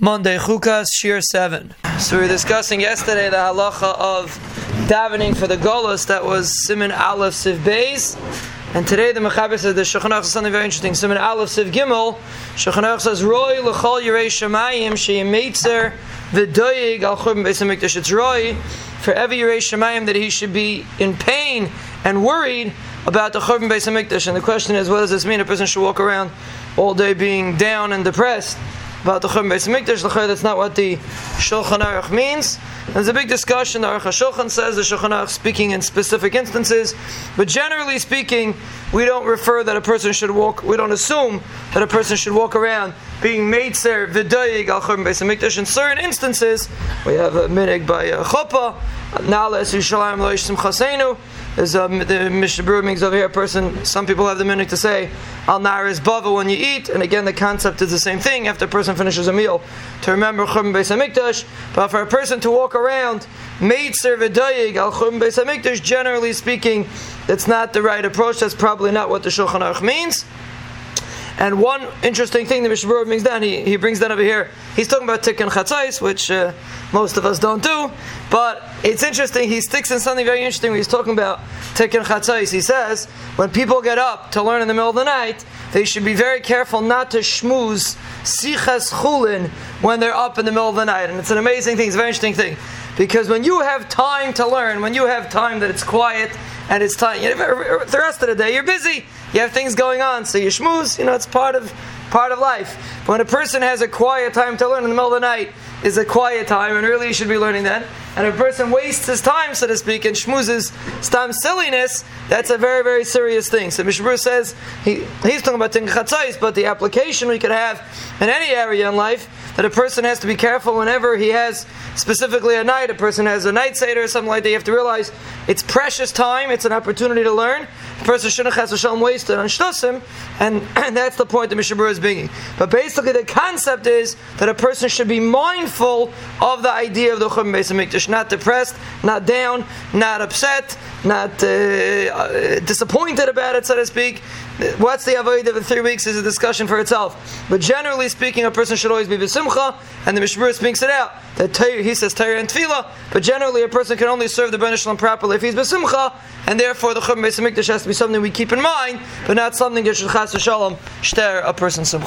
Monday Chukas Shir 7. So we were discussing yesterday the halacha of davening for the Golos that was Simon Aleph Siv Beis. And today the Mechaber says the Shulchan says something very interesting. Simon Aleph Siv Gimel. Shulchan says Roy l'chol yirei shemayim sheyimitzer v'doyig al churban beis hamikdash. It's Roy for every yirei shemayim that he should be in pain and worried about the churban beis hamikdash. And the question is, what does this mean? A person should walk around all day being down and depressed about the. That's not what the Shulchan Aruch means. There's a big discussion. The Aruch HaShulchan says the Shulchan Aruch speaking in specific instances, but generally speaking, we don't refer that a person should walk. We don't assume that a person should walk around being meitzer v'doyig al Churban Beis Hamikdash. In certain instances, we have a minhag by uh, Chopa, Nala Yishalayim Lo Yishsim Chasenu. There's a, the Mishnah Berurah makes over here a person, some people have the minute to say, Al Naharos Bavel when you eat, and again the concept is the same thing after a person finishes a meal, to remember Churban Beis HaMikdash, but for a person to walk around, Meitzer V'dayig Al Churban Beis HaMikdash, generally speaking, that's not the right approach, that's probably not what the Shulchan Aruch means. And one interesting thing the Mishnah brings down, he, he brings down over here, he's talking about Tikkun Chatzais, which uh, most of us don't do, but it's interesting, he sticks in something very interesting when he's talking about Tikkun Chatzais. He says, when people get up to learn in the middle of the night, they should be very careful not to schmooze Sichas Chulin when they're up in the middle of the night. And it's an amazing thing, it's a very interesting thing. Because when you have time to learn, when you have time that it's quiet and it's time, the rest of the day you're busy, you have things going on, so you schmooze, you know, it's part of part of life. But when a person has a quiet time to learn in the middle of the night, is a quiet time, and really you should be learning that. And if a person wastes his time, so to speak, and schmoozes stam silliness, that's a very, very serious thing. So Mishnah Berurah says he, he's talking about tikkun chatzais, but the application we could have in any area in life that a person has to be careful whenever he has specifically a night, a person has a night seder or something like that. You have to realize it's precious time, it's an opportunity to learn. The person shouldn't have to waste on and, and that's the point that Mishnah Berurah is bringing. But basically, the concept is that a person should be mindful of the idea of the Churban Beis Hamikdash, not depressed, not down, not upset, not uh, uh, disappointed about it, so to speak. What's the avoid of three weeks is a discussion for itself. But generally speaking, a person should always be besimcha, and the Berurah speaks it out. That he says Torah and Tefillah, but generally a person can only serve the Ben properly if he's besimcha, and therefore the Churban Beis has to be something we keep in mind, but not something that should chas shalom shter a person's simcha.